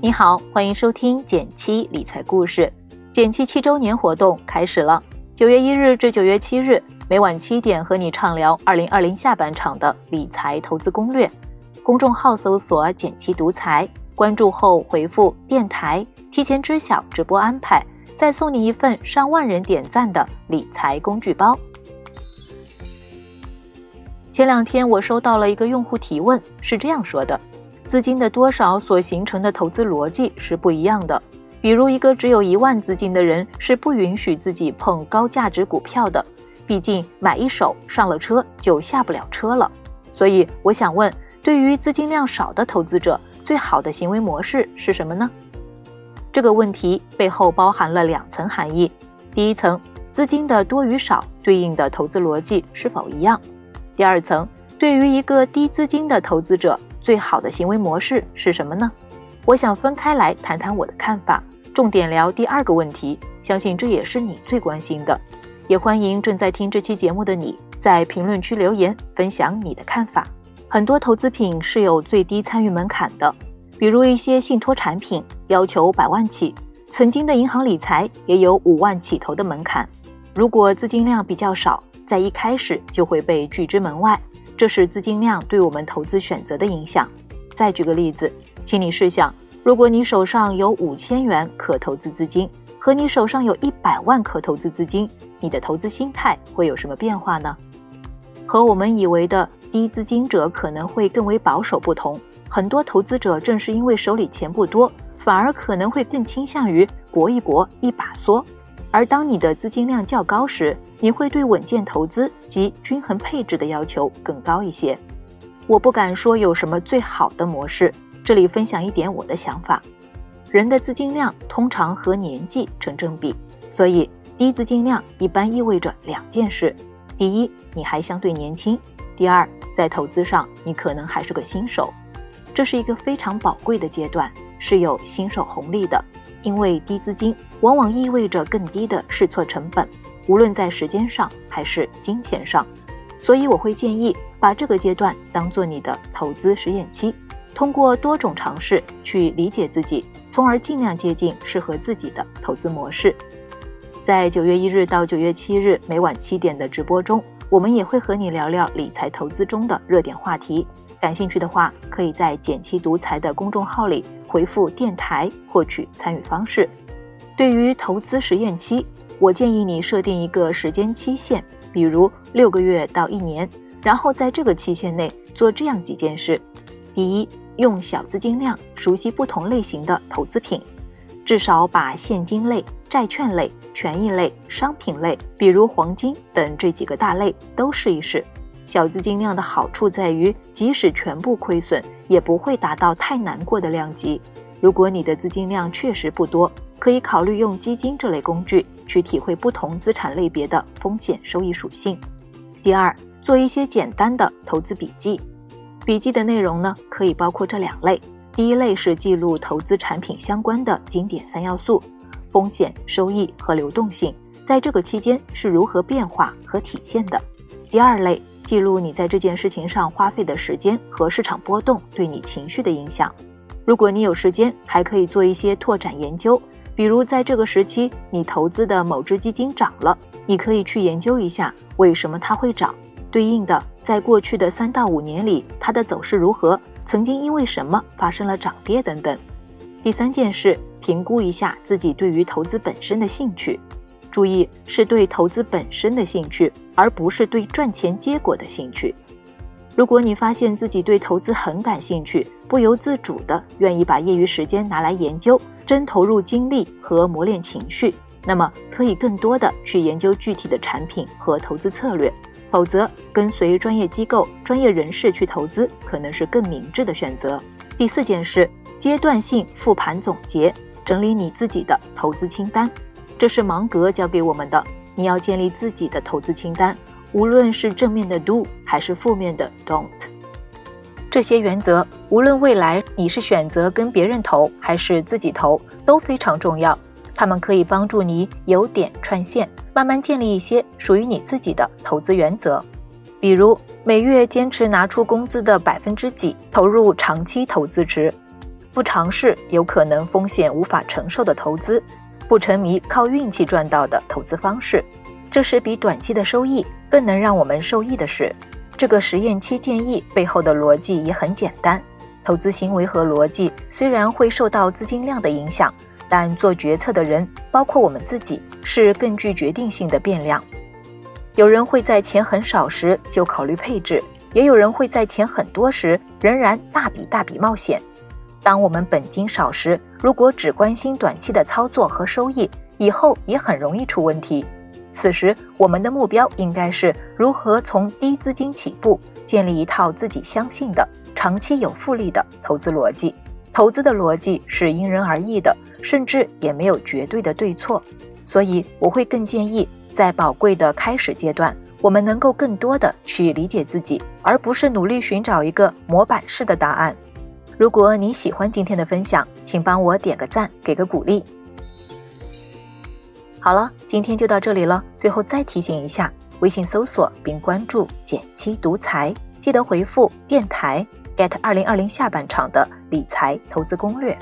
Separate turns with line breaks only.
你好，欢迎收听减七理财故事。减七七周年活动开始了，九月一日至九月七日，每晚七点和你畅聊二零二零下半场的理财投资攻略。公众号搜索“减七独裁，关注后回复“电台”，提前知晓直播安排，再送你一份上万人点赞的理财工具包。前两天我收到了一个用户提问，是这样说的。资金的多少所形成的投资逻辑是不一样的。比如，一个只有一万资金的人是不允许自己碰高价值股票的，毕竟买一手上了车就下不了车了。所以，我想问，对于资金量少的投资者，最好的行为模式是什么呢？这个问题背后包含了两层含义：第一层，资金的多与少对应的投资逻辑是否一样；第二层，对于一个低资金的投资者。最好的行为模式是什么呢？我想分开来谈谈我的看法，重点聊第二个问题，相信这也是你最关心的。也欢迎正在听这期节目的你在评论区留言分享你的看法。很多投资品是有最低参与门槛的，比如一些信托产品要求百万起，曾经的银行理财也有五万起头的门槛。如果资金量比较少，在一开始就会被拒之门外。这是资金量对我们投资选择的影响。再举个例子，请你试想，如果你手上有五千元可投资资金，和你手上有一百万可投资资金，你的投资心态会有什么变化呢？和我们以为的低资金者可能会更为保守不同，很多投资者正是因为手里钱不多，反而可能会更倾向于搏一搏，一把梭。而当你的资金量较高时，你会对稳健投资及均衡配置的要求更高一些。我不敢说有什么最好的模式，这里分享一点我的想法。人的资金量通常和年纪成正比，所以低资金量一般意味着两件事：第一，你还相对年轻；第二，在投资上你可能还是个新手。这是一个非常宝贵的阶段，是有新手红利的。因为低资金往往意味着更低的试错成本，无论在时间上还是金钱上，所以我会建议把这个阶段当做你的投资实验期，通过多种尝试去理解自己，从而尽量接近适合自己的投资模式。在九月一日到九月七日每晚七点的直播中，我们也会和你聊聊理财投资中的热点话题。感兴趣的话，可以在“简七独裁”的公众号里回复“电台”获取参与方式。对于投资实验期，我建议你设定一个时间期限，比如六个月到一年，然后在这个期限内做这样几件事：第一，用小资金量熟悉不同类型的投资品，至少把现金类、债券类、权益类、商品类，比如黄金等这几个大类都试一试。小资金量的好处在于，即使全部亏损，也不会达到太难过的量级。如果你的资金量确实不多，可以考虑用基金这类工具去体会不同资产类别的风险收益属性。第二，做一些简单的投资笔记。笔记的内容呢，可以包括这两类：第一类是记录投资产品相关的经典三要素，风险、收益和流动性，在这个期间是如何变化和体现的；第二类。记录你在这件事情上花费的时间和市场波动对你情绪的影响。如果你有时间，还可以做一些拓展研究，比如在这个时期你投资的某只基金涨了，你可以去研究一下为什么它会涨，对应的在过去的三到五年里它的走势如何，曾经因为什么发生了涨跌等等。第三件事，评估一下自己对于投资本身的兴趣。注意，是对投资本身的兴趣，而不是对赚钱结果的兴趣。如果你发现自己对投资很感兴趣，不由自主的愿意把业余时间拿来研究，真投入精力和磨练情绪，那么可以更多的去研究具体的产品和投资策略。否则，跟随专业机构、专业人士去投资，可能是更明智的选择。第四件事，阶段性复盘总结，整理你自己的投资清单。这是芒格教给我们的。你要建立自己的投资清单，无论是正面的 do 还是负面的 don't。这些原则，无论未来你是选择跟别人投还是自己投，都非常重要。他们可以帮助你由点串线，慢慢建立一些属于你自己的投资原则。比如，每月坚持拿出工资的百分之几投入长期投资池。不尝试有可能风险无法承受的投资，不沉迷靠运气赚到的投资方式。这是比短期的收益更能让我们受益的事。这个实验期建议背后的逻辑也很简单：投资行为和逻辑虽然会受到资金量的影响，但做决策的人，包括我们自己，是更具决定性的变量。有人会在钱很少时就考虑配置，也有人会在钱很多时仍然大笔大笔冒险。当我们本金少时，如果只关心短期的操作和收益，以后也很容易出问题。此时，我们的目标应该是如何从低资金起步，建立一套自己相信的、长期有复利的投资逻辑。投资的逻辑是因人而异的，甚至也没有绝对的对错。所以，我会更建议在宝贵的开始阶段，我们能够更多的去理解自己，而不是努力寻找一个模板式的答案。如果你喜欢今天的分享，请帮我点个赞，给个鼓励。好了，今天就到这里了。最后再提醒一下，微信搜索并关注“简七独裁，记得回复“电台 ”get 二零二零下半场的理财投资攻略。